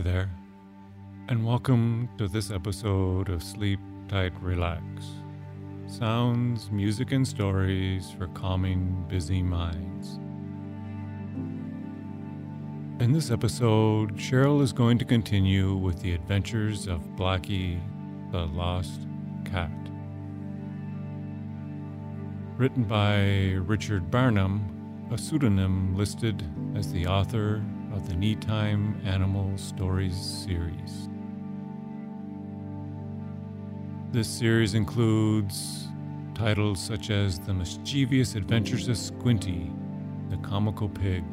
Hi there, and welcome to this episode of Sleep Tight Relax sounds, music, and stories for calming busy minds. In this episode, Sheryl is going to continue with the adventures of Blackie the Lost Cat. Written by Richard Barnum, a pseudonym listed as the author of the Kneetime Animal Stories series. This series includes titles such as The Mischievous Adventures of Squinty, the Comical Pig,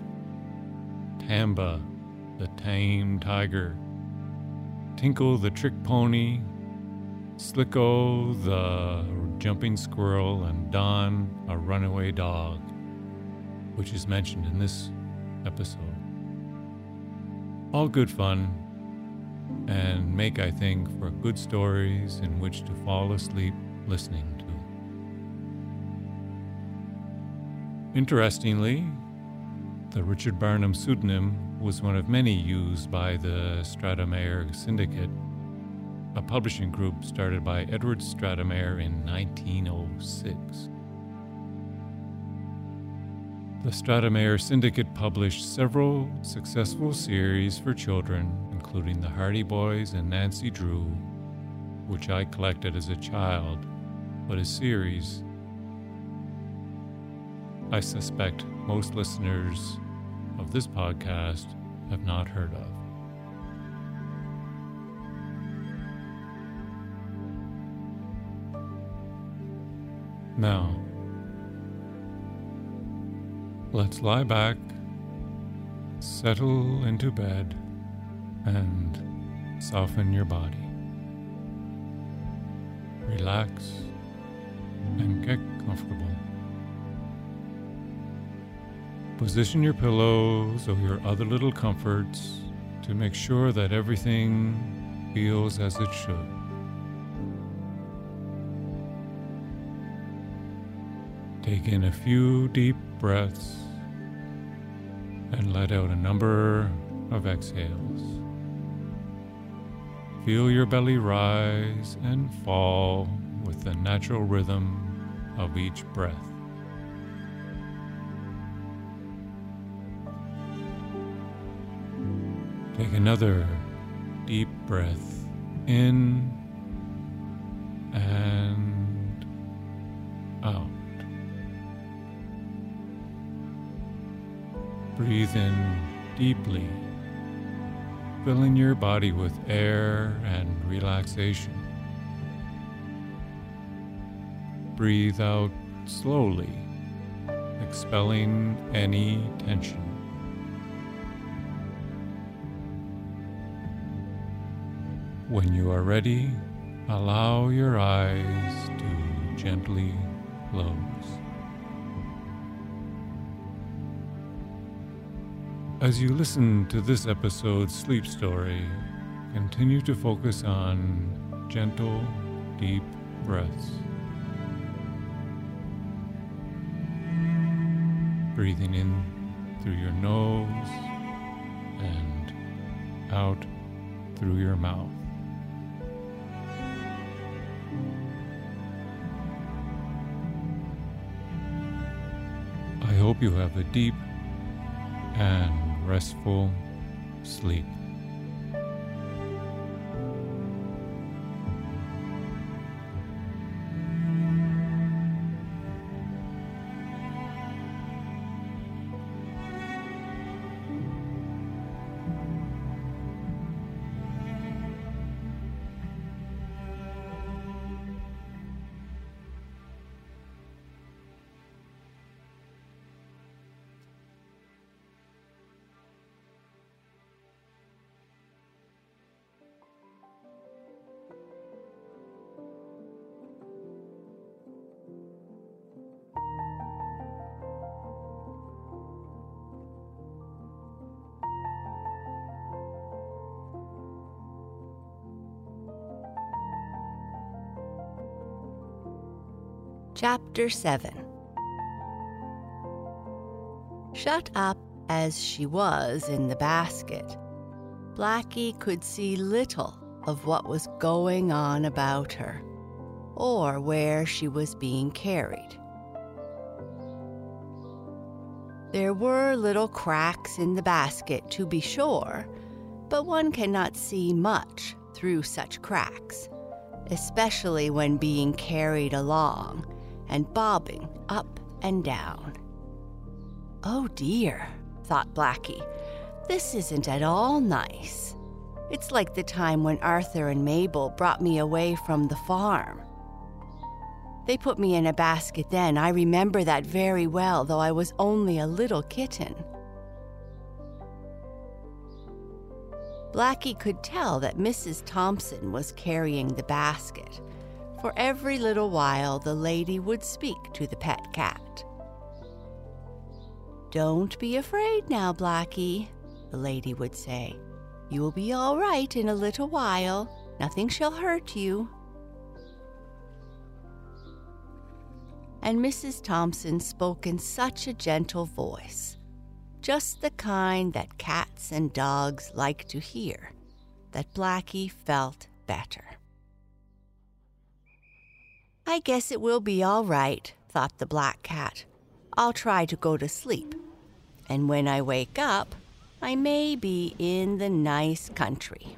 Tamba, the Tame Tiger, Tinkle the Trick Pony, Slicko the Jumping Squirrel, and Don, a Runaway Dog, which is mentioned in this episode. All good fun and make, I think, for good stories in which to fall asleep listening to. Interestingly, the Richard Barnum pseudonym was one of many used by the Stratemeyer Syndicate, a publishing group started by Edward Stratemeyer in 1906. The Stratemeyer Syndicate published several successful series for children, including The Hardy Boys and Nancy Drew, which I collected as a child, but a series I suspect most listeners of this podcast have not heard of. Now, let's lie back, settle into bed, and soften your body. Relax and get comfortable. Position your pillows or your other little comforts to make sure that everything feels as it should. Take in a few deep breaths and let out a number of exhales. Feel your belly rise and fall with the natural rhythm of each breath. Take another deep breath in and out. Breathe in deeply, filling your body with air and relaxation. Breathe out slowly, expelling any tension. When you are ready, allow your eyes to gently close. As you listen to this episode's sleep story, continue to focus on gentle, deep breaths. Breathing in through your nose and out through your mouth. I hope you have a deep and restful sleep. Chapter 7 Shut up as she was in the basket, Blackie could see little of what was going on about her or where she was being carried. There were little cracks in the basket, to be sure, but one cannot see much through such cracks, especially when being carried along and bobbing up and down. Oh dear, thought Blackie, this isn't at all nice. It's like the time when Arthur and Mabel brought me away from the farm. They put me in a basket then. I remember that very well, though I was only a little kitten. Blackie could tell that Mrs. Thompson was carrying the basket, for every little while the lady would speak to the pet cat. Don't be afraid now, Blackie, the lady would say. You will be all right in a little while. Nothing shall hurt you. And Mrs. Thompson spoke in such a gentle voice, just the kind that cats and dogs like to hear, that Blackie felt better. I guess it will be all right, thought the black cat. I'll try to go to sleep. And when I wake up, I may be in the nice country.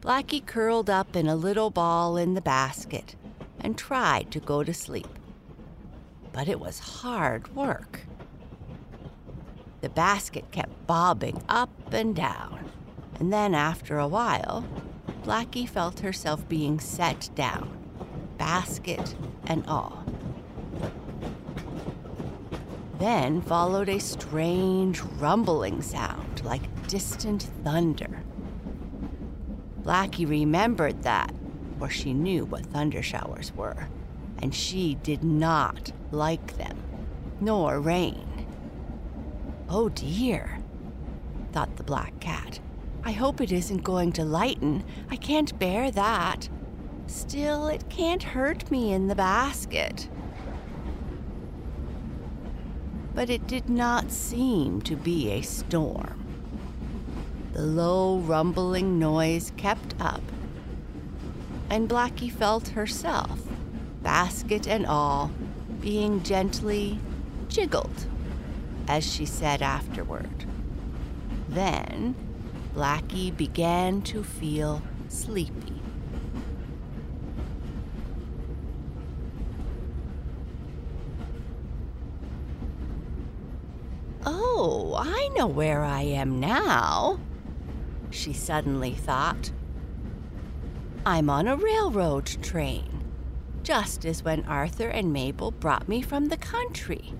Blackie curled up in a little ball in the basket and tried to go to sleep. But it was hard work. The basket kept bobbing up and down, and then after a while, Blackie felt herself being set down, basket and all. Then followed a strange rumbling sound like distant thunder. Blackie remembered that, for she knew what thunder showers were, and she did not like them, nor rain. Oh dear, thought the black cat. I hope it isn't going to lighten. I can't bear that. Still, it can't hurt me in the basket but it did not seem to be a storm. The low, rumbling noise kept up, and Blackie felt herself, basket and all, being gently jiggled, as she said afterward. Then Blackie began to feel sleepy. Oh, I know where I am now, she suddenly thought. I'm on a railroad train, just as when Arthur and Mabel brought me from the country.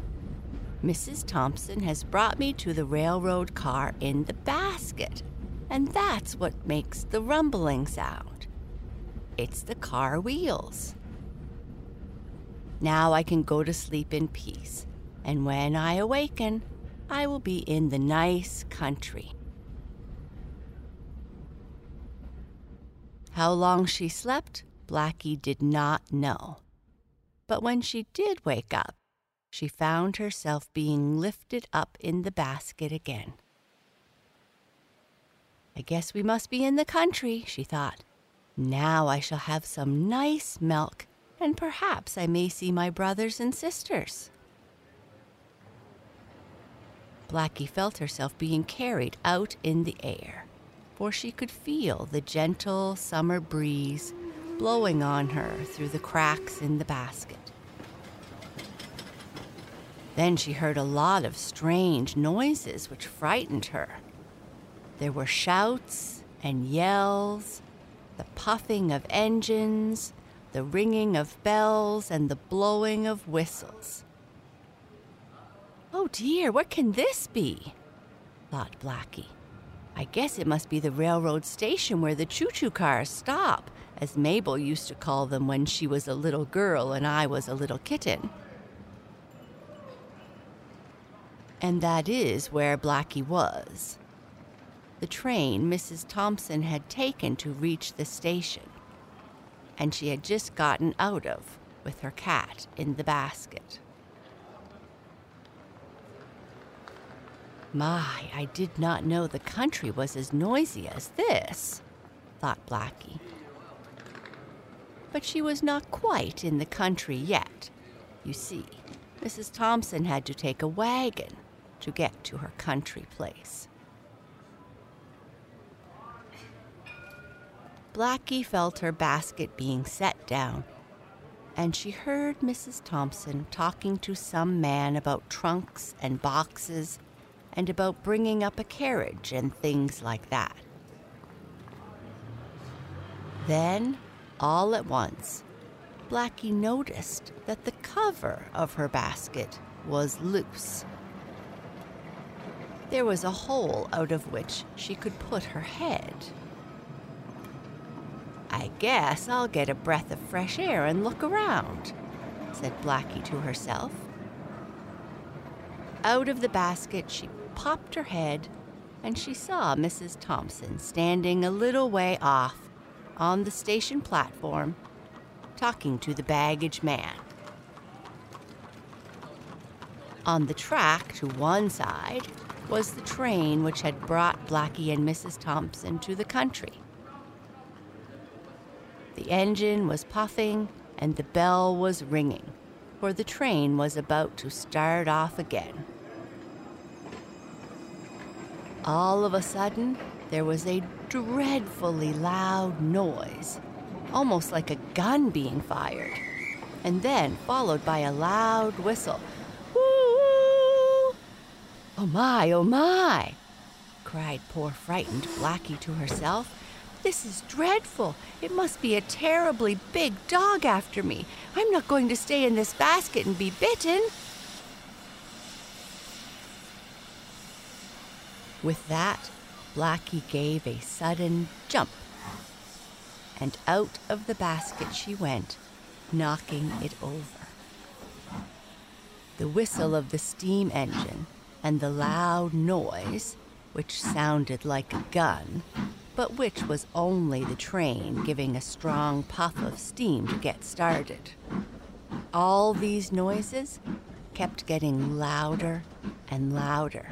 Mrs. Thompson has brought me to the railroad car in the basket, and that's what makes the rumbling sound. It's the car wheels. Now I can go to sleep in peace, and when I awaken, I will be in the nice country. How long she slept, Blackie did not know. But when she did wake up, she found herself being lifted up in the basket again. I guess we must be in the country, she thought. Now I shall have some nice milk, and perhaps I may see my brothers and sisters. Blackie felt herself being carried out in the air, for she could feel the gentle summer breeze blowing on her through the cracks in the basket. Then she heard a lot of strange noises which frightened her. There were shouts and yells, the puffing of engines, the ringing of bells, and the blowing of whistles. Oh dear, what can this be? thought Blackie. I guess it must be the railroad station where the choo choo cars stop, as Mabel used to call them when she was a little girl and I was a little kitten. And that is where Blackie was. The train Mrs. Thompson had taken to reach the station. and she had just gotten out of with her cat in the basket. My, I did not know the country was as noisy as this, thought Blackie. But she was not quite in the country yet. You see, Mrs. Thompson had to take a wagon to get to her country place. Blackie felt her basket being set down, and she heard Mrs. Thompson talking to some man about trunks and boxes and about bringing up a carriage and things like that. Then, all at once, Blackie noticed that the cover of her basket was loose. There was a hole out of which she could put her head. I guess I'll get a breath of fresh air and look around, said Blackie to herself. Out of the basket she popped her head, and she saw Mrs. Thompson standing a little way off on the station platform talking to the baggage man. On the track to one side was the train which had brought Blackie and Mrs. Thompson to the country. The engine was puffing and the bell was ringing, for the train was about to start off again. All of a sudden, there was a dreadfully loud noise, almost like a gun being fired, and then followed by a loud whistle. Oh my, oh my! cried poor frightened Blackie to herself. This is dreadful. It must be a terribly big dog after me. I'm not going to stay in this basket and be bitten. With that, Blackie gave a sudden jump, and out of the basket she went, knocking it over. The whistle of the steam engine and the loud noise, which sounded like a gun, but which was only the train giving a strong puff of steam to get started. All these noises kept getting louder and louder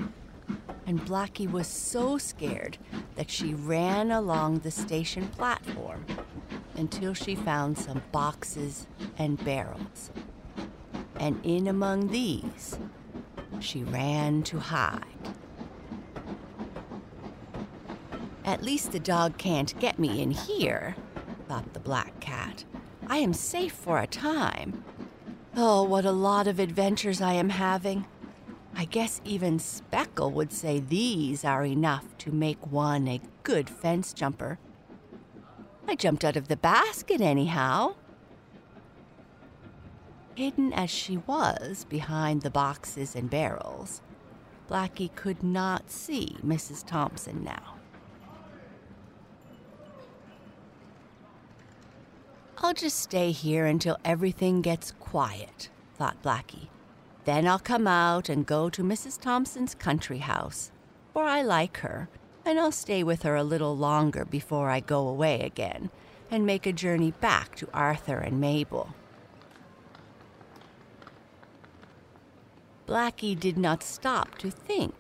and Blackie was so scared that she ran along the station platform until she found some boxes and barrels. And in among these, she ran to hide. At least the dog can't get me in here, thought the black cat. I am safe for a time. Oh, what a lot of adventures I am having. I guess even Speckle would say these are enough to make one a good fence jumper. I jumped out of the basket anyhow. Hidden as she was behind the boxes and barrels, Blackie could not see Mrs. Thompson now. I'll just stay here until everything gets quiet, thought Blackie. Then I'll come out and go to Mrs. Thompson's country house, for I like her, and I'll stay with her a little longer before I go away again and make a journey back to Arthur and Mabel. Blackie did not stop to think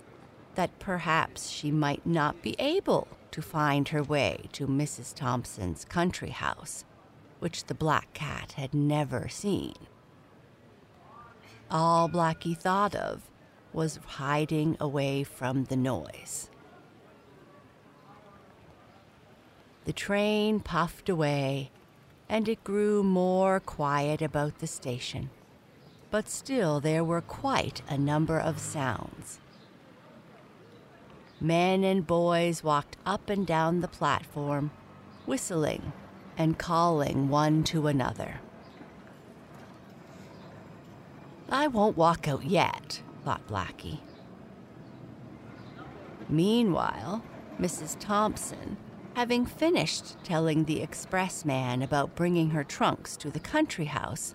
that perhaps she might not be able to find her way to Mrs. Thompson's country house, which the black cat had never seen. All Blackie thought of was hiding away from the noise. The train puffed away, and it grew more quiet about the station. But still, there were quite a number of sounds. Men and boys walked up and down the platform, whistling and calling one to another. I won't walk out yet, thought Blackie. Meanwhile, Mrs. Thompson, having finished telling the expressman about bringing her trunks to the country house,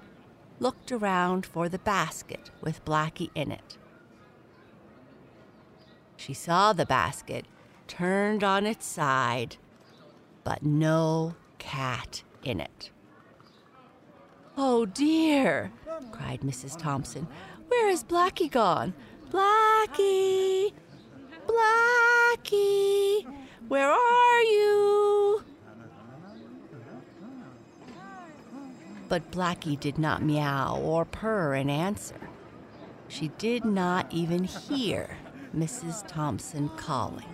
looked around for the basket with Blackie in it. She saw the basket turned on its side, but no cat in it. Oh dear, cried Mrs. Thompson. Where is Blackie gone? Blackie! Blackie! Where are you? But Blackie did not meow or purr in answer. She did not even hear Mrs. Thompson calling.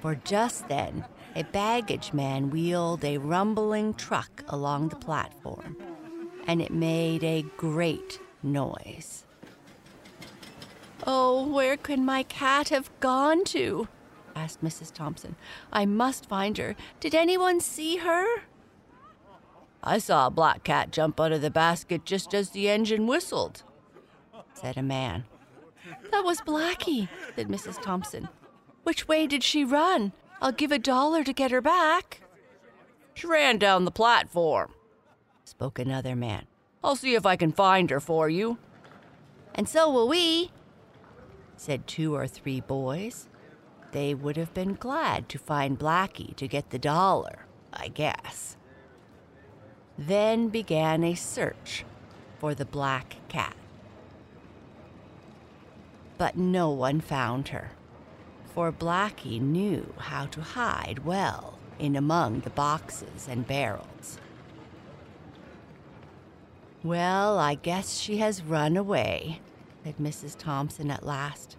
For just then, a baggage man wheeled a rumbling truck along the platform, and it made a great noise. Oh, where could my cat have gone to? asked Mrs. Thompson. I must find her. Did anyone see her? I saw a black cat jump out of the basket just as the engine whistled, said a man. That was Blackie, said Mrs. Thompson. Which way did she run? I'll give a dollar to get her back. She ran down the platform, spoke another man. I'll see if I can find her for you. And so will we, said two or three boys. They would have been glad to find Blackie to get the dollar, I guess. Then began a search for the black cat. But no one found her, for Blackie knew how to hide well in among the boxes and barrels. Well, I guess she has run away, said Mrs. Thompson at last.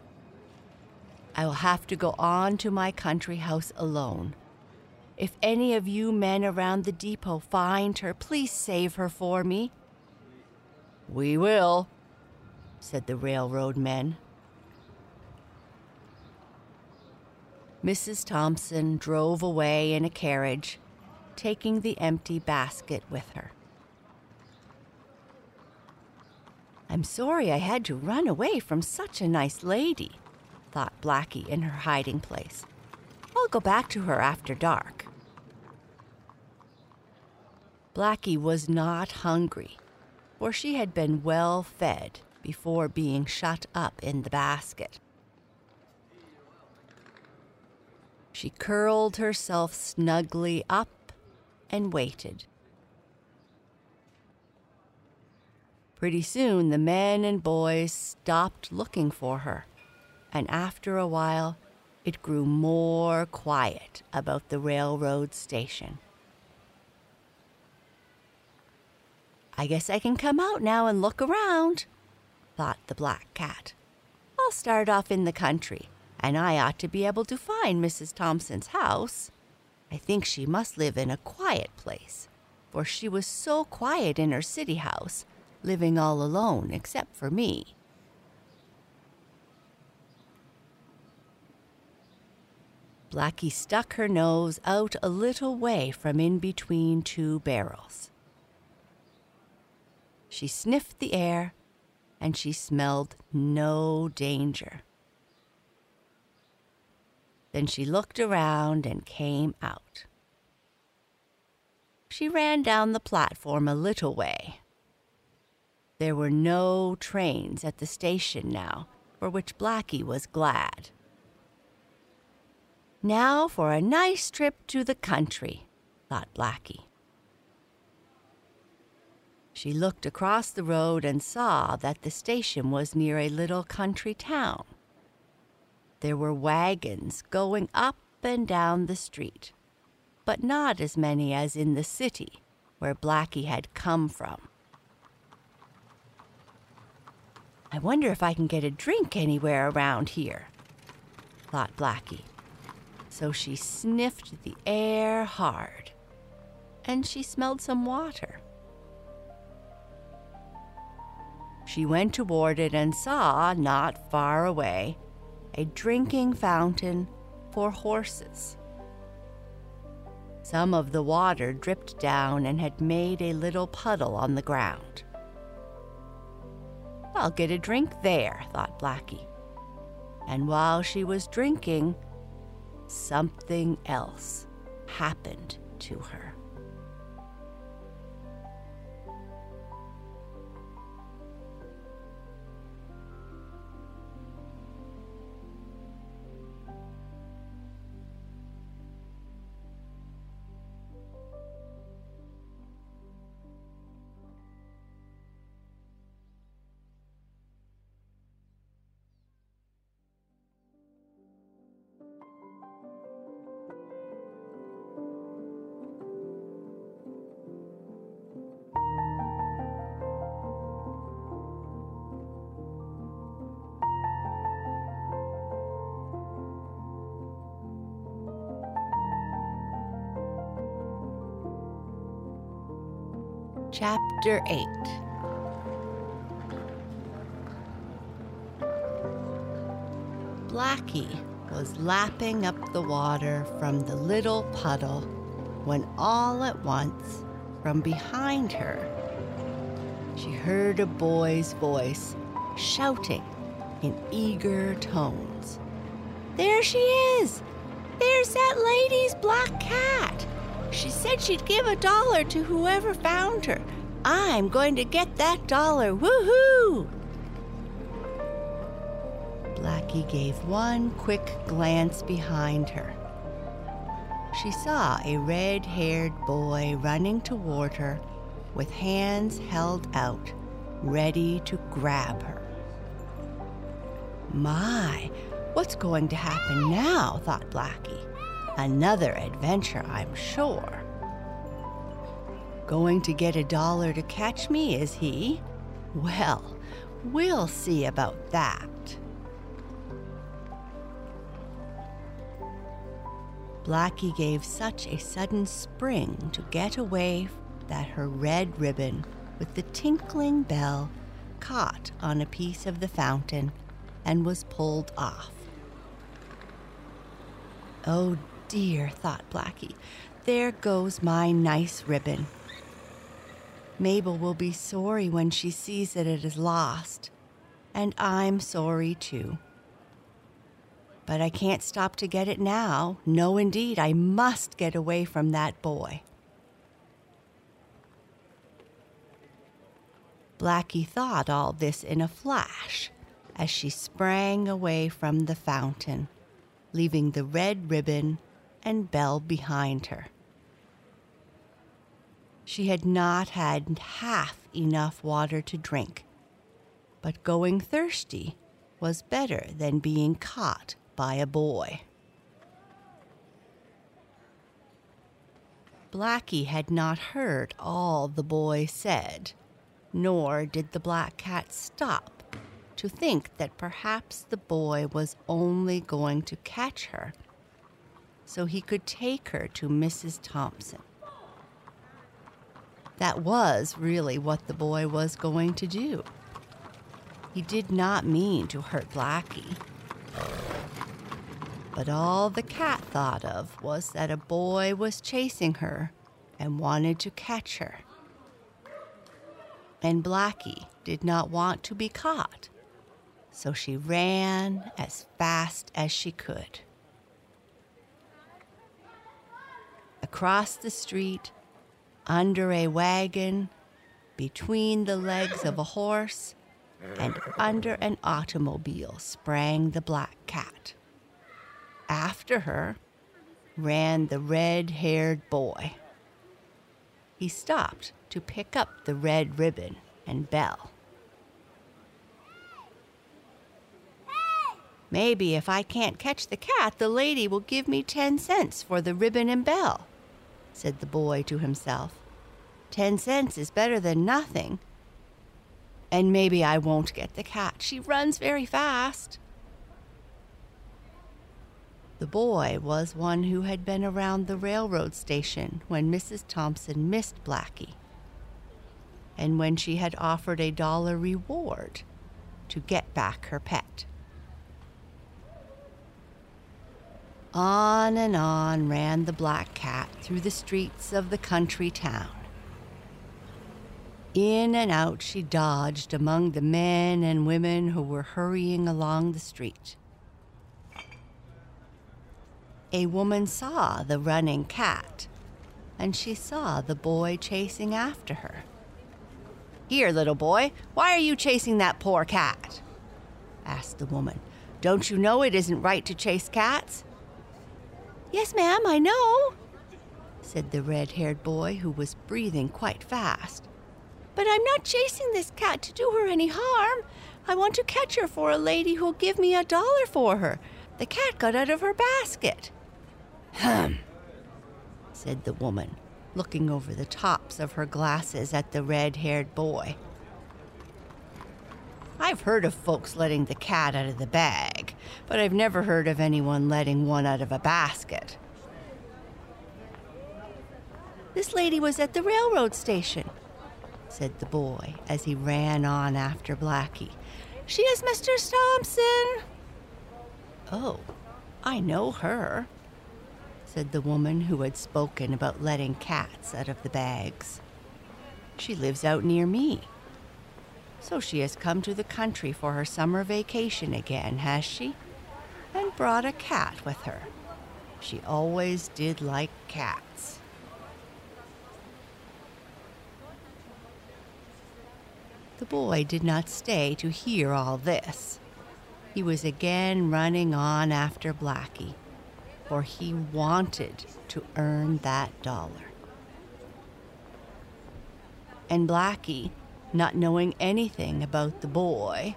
I will have to go on to my country house alone. If any of you men around the depot find her, please save her for me. We will, said the railroad men. Mrs. Thompson drove away in a carriage, taking the empty basket with her. I'm sorry I had to run away from such a nice lady, thought Blackie in her hiding place. I'll go back to her after dark. Blackie was not hungry, for she had been well fed before being shut up in the basket. She curled herself snugly up and waited. Pretty soon the men and boys stopped looking for her and after a while, it grew more quiet about the railroad station. I guess I can come out now and look around, thought the black cat. I'll start off in the country, and I ought to be able to find Mrs. Thompson's house. I think she must live in a quiet place, for she was so quiet in her city house, living all alone except for me. Blackie stuck her nose out a little way from in between two barrels. She sniffed the air and she smelled no danger. Then she looked around and came out. She ran down the platform a little way. There were no trains at the station now, for which Blackie was glad. Now for a nice trip to the country, thought Blackie. She looked across the road and saw that the station was near a little country town. There were wagons going up and down the street, but not as many as in the city where Blackie had come from. I wonder if I can get a drink anywhere around here, thought Blackie so she sniffed the air hard, and she smelled some water. She went toward it and saw, not far away, a drinking fountain for horses. Some of the water dripped down and had made a little puddle on the ground. I'll get a drink there, thought Blackie. And while she was drinking, something else happened to her. Chapter 8 Blackie was lapping up the water from the little puddle when all at once, from behind her, she heard a boy's voice shouting in eager tones. There she is! There's that lady's black cat! She said she'd give a dollar to whoever found her. I'm going to get that dollar. Woohoo! Blackie gave one quick glance behind her. She saw a red haired boy running toward her with hands held out, ready to grab her. My, what's going to happen now? thought Blackie. Another adventure, I'm sure. Going to get a dollar to catch me, is he? Well, we'll see about that. Blackie gave such a sudden spring to get away that her red ribbon with the tinkling bell caught on a piece of the fountain and was pulled off. Oh dear, thought Blackie, there goes my nice ribbon. Mabel will be sorry when she sees that it is lost, and I'm sorry too. But I can't stop to get it now. No, indeed, I must get away from that boy. Blackie thought all this in a flash as she sprang away from the fountain, leaving the red ribbon and bell behind her. She had not had half enough water to drink, but going thirsty was better than being caught by a boy. Blackie had not heard all the boy said, nor did the black cat stop to think that perhaps the boy was only going to catch her so he could take her to Mrs. Thompson. That was really what the boy was going to do. He did not mean to hurt Blackie. But all the cat thought of was that a boy was chasing her and wanted to catch her. And Blackie did not want to be caught, so she ran as fast as she could. Across the street, under a wagon, between the legs of a horse, and under an automobile sprang the black cat. After her ran the red haired boy. He stopped to pick up the red ribbon and bell. Maybe if I can't catch the cat, the lady will give me ten cents for the ribbon and bell, said the boy to himself. Ten cents is better than nothing. And maybe I won't get the cat. She runs very fast. The boy was one who had been around the railroad station when Mrs. Thompson missed Blackie, and when she had offered a dollar reward to get back her pet. On and on ran the black cat through the streets of the country town. In and out she dodged among the men and women who were hurrying along the street a woman saw the running cat, and she saw the boy chasing after her. Here, little boy, why are you chasing that poor cat? asked the woman. Don't you know it isn't right to chase cats? Yes, ma'am, I know, said the red haired boy, who was breathing quite fast. But I'm not chasing this cat to do her any harm. I want to catch her for a lady who'll give me a dollar for her. The cat got out of her basket. Hum, said the woman, looking over the tops of her glasses at the red haired boy. I've heard of folks letting the cat out of the bag, but I've never heard of anyone letting one out of a basket. This lady was at the railroad station. said the boy as he ran on after Blackie. She is Mr. Thompson. Oh, I know her, said the woman who had spoken about letting cats out of the bags. She lives out near me. So she has come to the country for her summer vacation again, has she? And brought a cat with her. She always did like cats. The boy did not stay to hear all this. He was again running on after Blackie, for he wanted to earn that dollar. And Blackie, not knowing anything about the boy,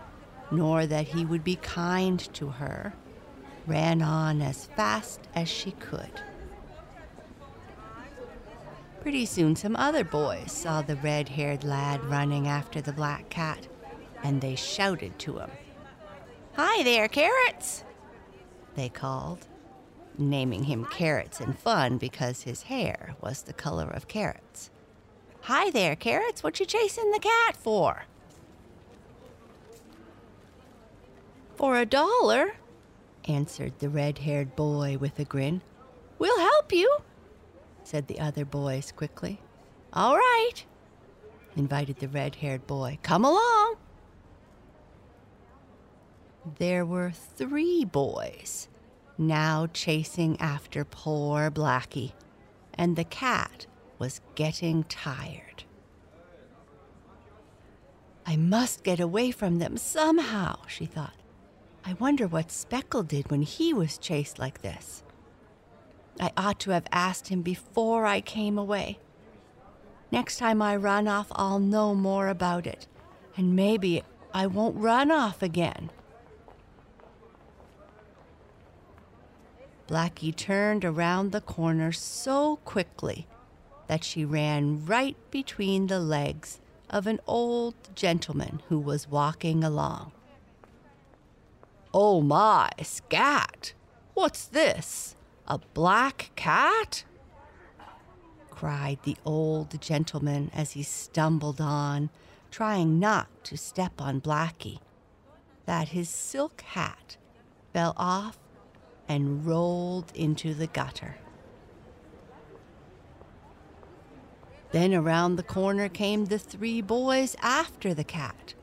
nor that he would be kind to her, ran on as fast as she could. Pretty soon, some other boys saw the red haired lad running after the black cat, and they shouted to him. Hi there, Carrots! They called, naming him Carrots in fun because his hair was the color of carrots. Hi there, Carrots, what you chasing the cat for? For a dollar, answered the red haired boy with a grin. We'll help you said the other boys quickly. All right, invited the red haired boy. Come along. There were three boys now chasing after poor Blackie, and the cat was getting tired. I must get away from them somehow, she thought. I wonder what Speckle did when he was chased like this. I ought to have asked him before I came away. Next time I run off, I'll know more about it, and maybe I won't run off again. Blackie turned around the corner so quickly that she ran right between the legs of an old gentleman who was walking along. Oh my, scat! What's this? A black cat? cried the old gentleman as he stumbled on, trying not to step on Blackie. That his silk hat fell off and rolled into the gutter. Then around the corner came the three boys after the cat.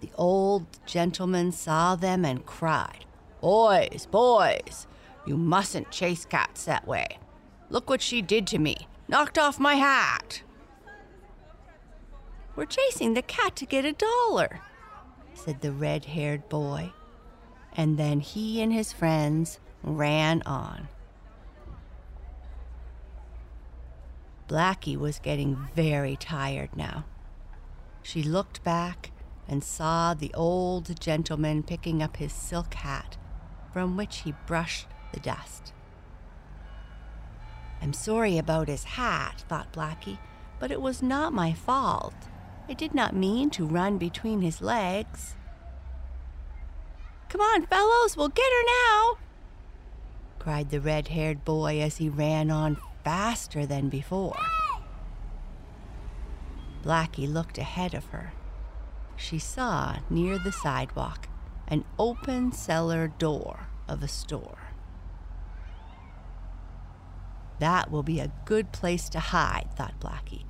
The old gentleman saw them and cried, Boys, boys, you mustn't chase cats that way. Look what she did to me. Knocked off my hat. We're chasing the cat to get a dollar, said the red haired boy. And then he and his friends ran on. Blackie was getting very tired now. She looked back and saw the old gentleman picking up his silk hat, from which he brushed the dust. I'm sorry about his hat, thought Blackie, but it was not my fault. I did not mean to run between his legs. Come on, fellows, we'll get her now, cried the red haired boy as he ran on faster than before. Blackie looked ahead of her. She saw near the sidewalk an open cellar door of a store. That will be a good place to hide, thought Blackie.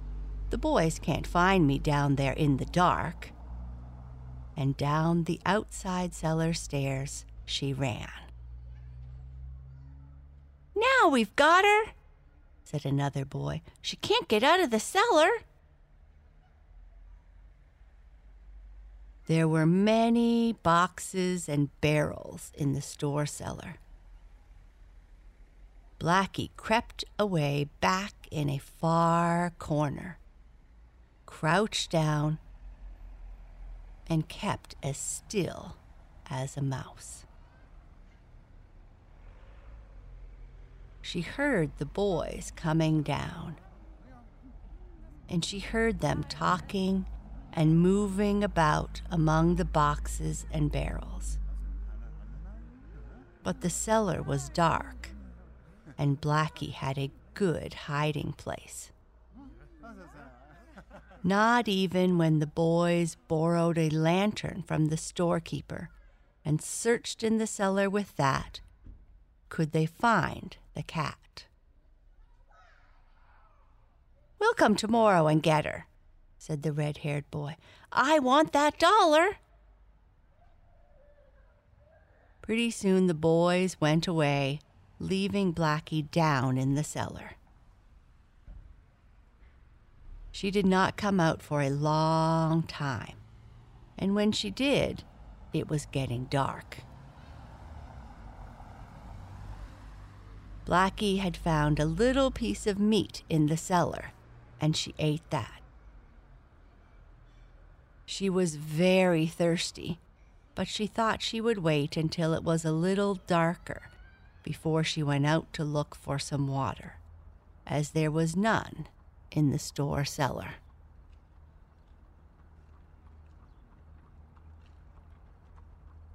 The boys can't find me down there in the dark. And down the outside cellar stairs she ran. Now we've got her, said another boy. She can't get out of the cellar. There were many boxes and barrels in the store cellar. Blackie crept away back in a far corner, crouched down, and kept as still as a mouse. She heard the boys coming down, and she heard them talking and moving about among the boxes and barrels. But the cellar was dark and Blackie had a good hiding place. Not even when the boys borrowed a lantern from the storekeeper and searched in the cellar with that could they find the cat. We'll come tomorrow and get her, said the red haired boy. I want that dollar. Pretty soon the boys went away, leaving Blackie down in the cellar. She did not come out for a long time, and when she did, it was getting dark. Blackie had found a little piece of meat in the cellar, and she ate that. She was very thirsty, but she thought she would wait until it was a little darker before she went out to look for some water, as there was none in the store cellar.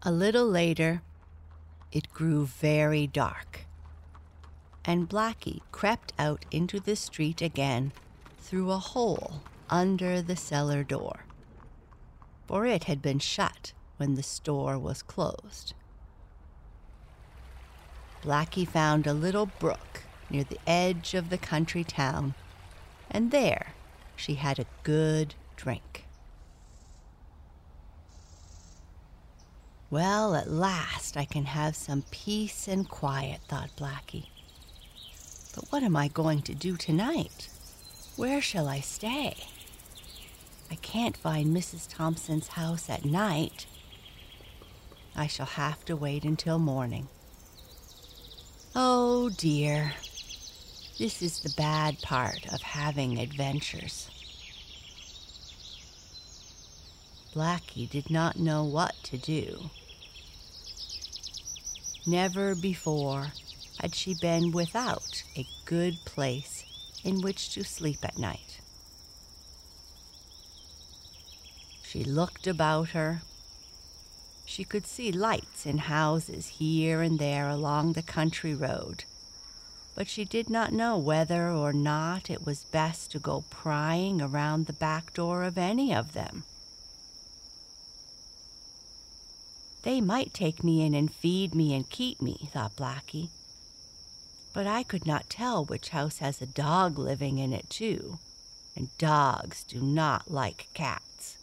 A little later, it grew very dark, and Blackie crept out into the street again through a hole under the cellar door, for it had been shut when the store was closed. Blackie found a little brook near the edge of the country town, and there she had a good drink. Well, at last I can have some peace and quiet, thought Blackie. But what am I going to do tonight? Where shall I stay? I can't find Mrs. Thompson's house at night. I shall have to wait until morning. Oh dear. This is the bad part of having adventures. Blackie did not know what to do. Never before had she been without a good place in which to sleep at night. She looked about her. She could see lights in houses here and there along the country road, but she did not know whether or not it was best to go prying around the back door of any of them. They might take me in and feed me and keep me, thought Blackie. But I could not tell which house has a dog living in it, too, and dogs do not like cats.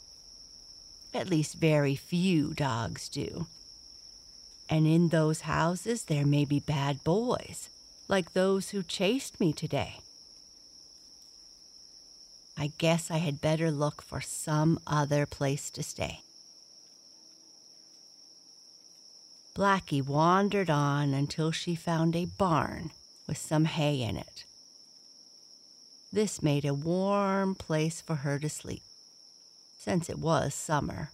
At least, very few dogs do. And in those houses, there may be bad boys, like those who chased me today. I guess I had better look for some other place to stay. Blackie wandered on until she found a barn with some hay in it. This made a warm place for her to sleep, since it was summer.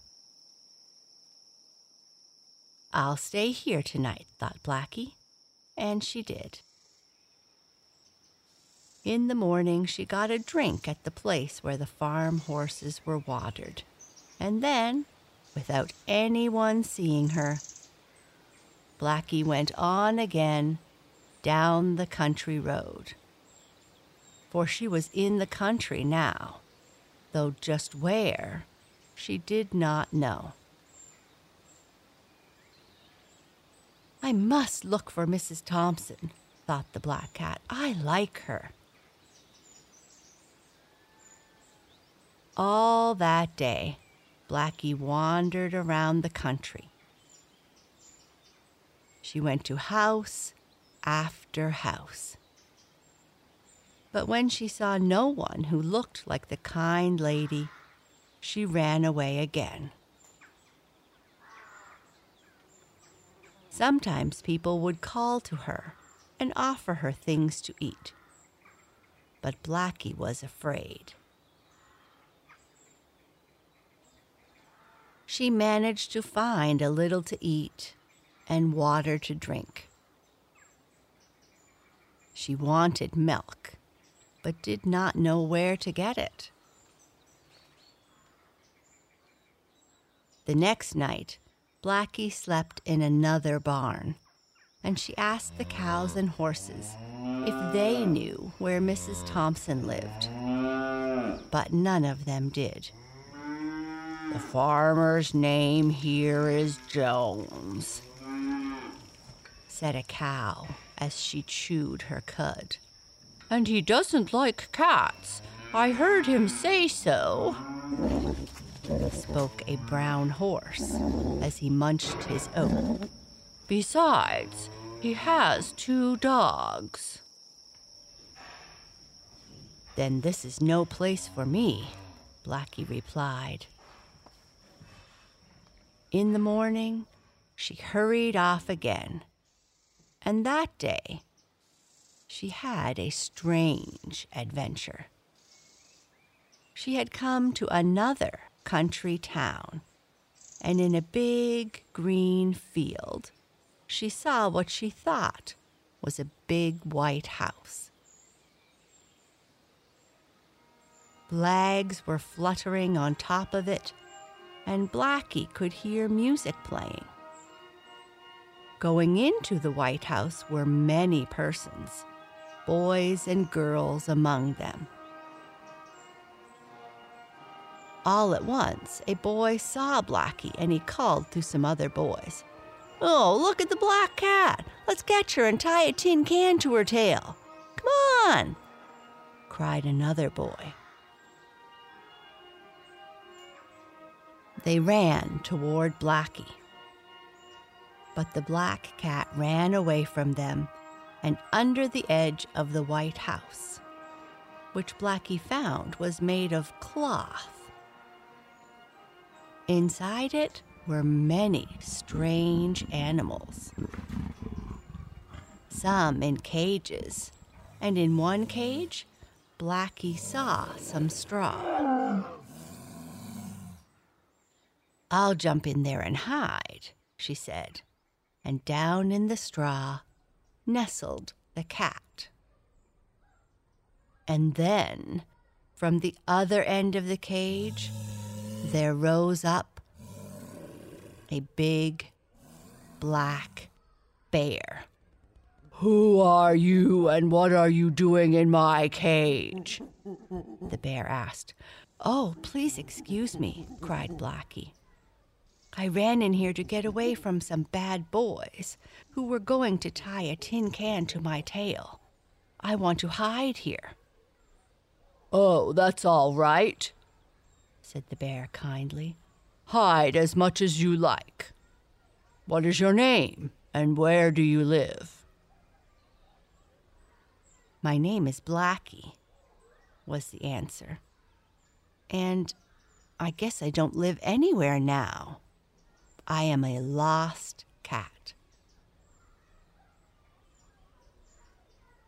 I'll stay here tonight, thought Blackie, and she did. In the morning, she got a drink at the place where the farm horses were watered, and then, without anyone seeing her, Blackie went on again down the country road. For she was in the country now, though just where she did not know. I must look for Mrs. Thompson, thought the black cat. I like her. All that day, Blackie wandered around the country she went to house after house. But when she saw no one who looked like the kind lady, she ran away again. Sometimes people would call to her and offer her things to eat. But Blackie was afraid. She managed to find a little to eat and water to drink. She wanted milk, but did not know where to get it. The next night, Blackie slept in another barn, and she asked the cows and horses if they knew where Mrs. Thompson lived. but none of them did. The farmer's name here is Jones, said a cow as she chewed her cud. And he doesn't like cats. I heard him say so, spoke a brown horse as he munched his oat. Besides, he has two dogs. Then this is no place for me, Blackie replied. In the morning, she hurried off again. And that day, she had a strange adventure. She had come to another country town, and in a big green field, she saw what she thought was a big white house. Flags were fluttering on top of it, and Blackie could hear music playing. Going into the White House were many persons, boys and girls among them. All at once, a boy saw Blackie and he called to some other boys. Oh, look at the black cat! Let's catch her and tie a tin can to her tail. Come on! cried another boy. They ran toward Blackie. But the black cat ran away from them and under the edge of the White House, which Blackie found was made of cloth. Inside it were many strange animals, some in cages, and in one cage, Blackie saw some straw. I'll jump in there and hide, she said, and down in the straw nestled the cat. And then, from the other end of the cage, there rose up a big black bear. Who are you and what are you doing in my cage? The bear asked. Oh, please excuse me, cried Blackie. I ran in here to get away from some bad boys who were going to tie a tin can to my tail. I want to hide here. Oh, that's all right, said the bear kindly. Hide as much as you like. What is your name, and where do you live? My name is Blackie, was the answer. And I guess I don't live anywhere now. I am a lost cat.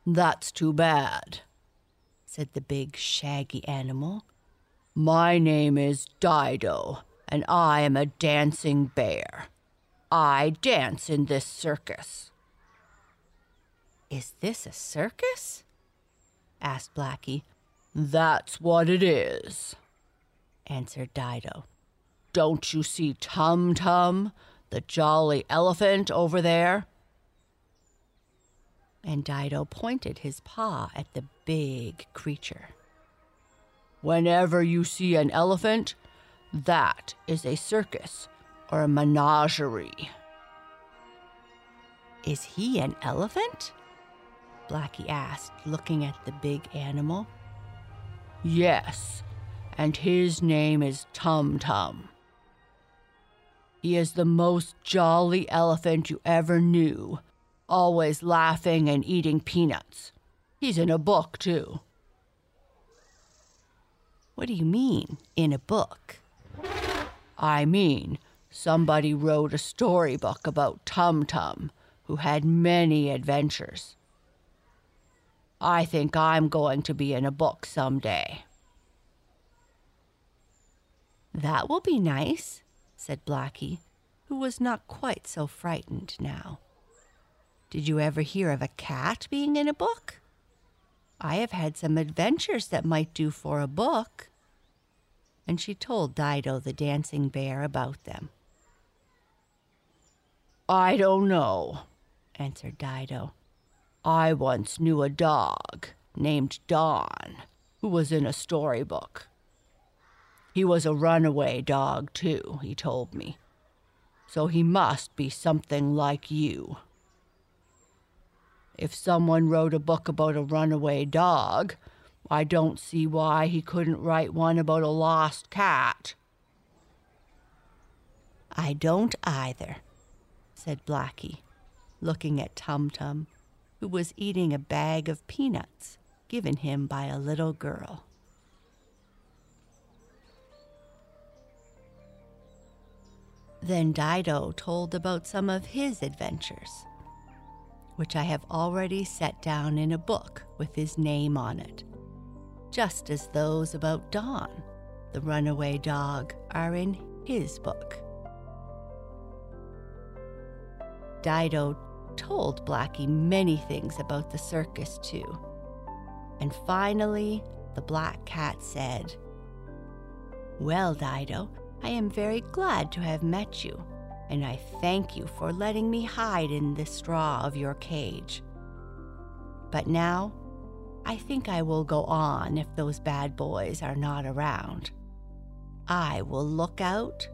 That's too bad, said the big shaggy animal. My name is Dido, and I am a dancing bear. I dance in this circus. Is this a circus? asked Blackie. That's what it is, answered Dido. Don't you see Tum Tum, the jolly elephant over there? And Dido pointed his paw at the big creature. Whenever you see an elephant, that is a circus or a menagerie. Is he an elephant? Blackie asked, looking at the big animal. Yes, and his name is Tum Tum. He is the most jolly elephant you ever knew, always laughing and eating peanuts. He's in a book, too. What do you mean, in a book? I mean, somebody wrote a storybook about Tum Tum, who had many adventures. I think I'm going to be in a book someday. That will be nice, said Blackie, who was not quite so frightened now. Did you ever hear of a cat being in a book? I have had some adventures that might do for a book. And she told Dido the dancing bear about them. I don't know, answered Dido. I once knew a dog named Don, who was in a storybook. He was a runaway dog, too, he told me. So he must be something like you. If someone wrote a book about a runaway dog, I don't see why he couldn't write one about a lost cat. I don't either, said Blackie, looking at Tum Tum, who was eating a bag of peanuts given him by a little girl. Then Dido told about some of his adventures, which I have already set down in a book with his name on it, just as those about Don, the runaway dog, are in his book. Dido told Blackie many things about the circus, too. And finally, the black cat said, Well, Dido, I am very glad to have met you, and I thank you for letting me hide in the straw of your cage. But now, I think I will go on if those bad boys are not around. I will look out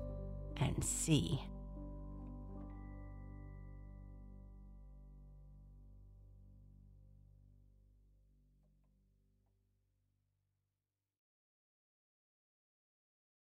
and see.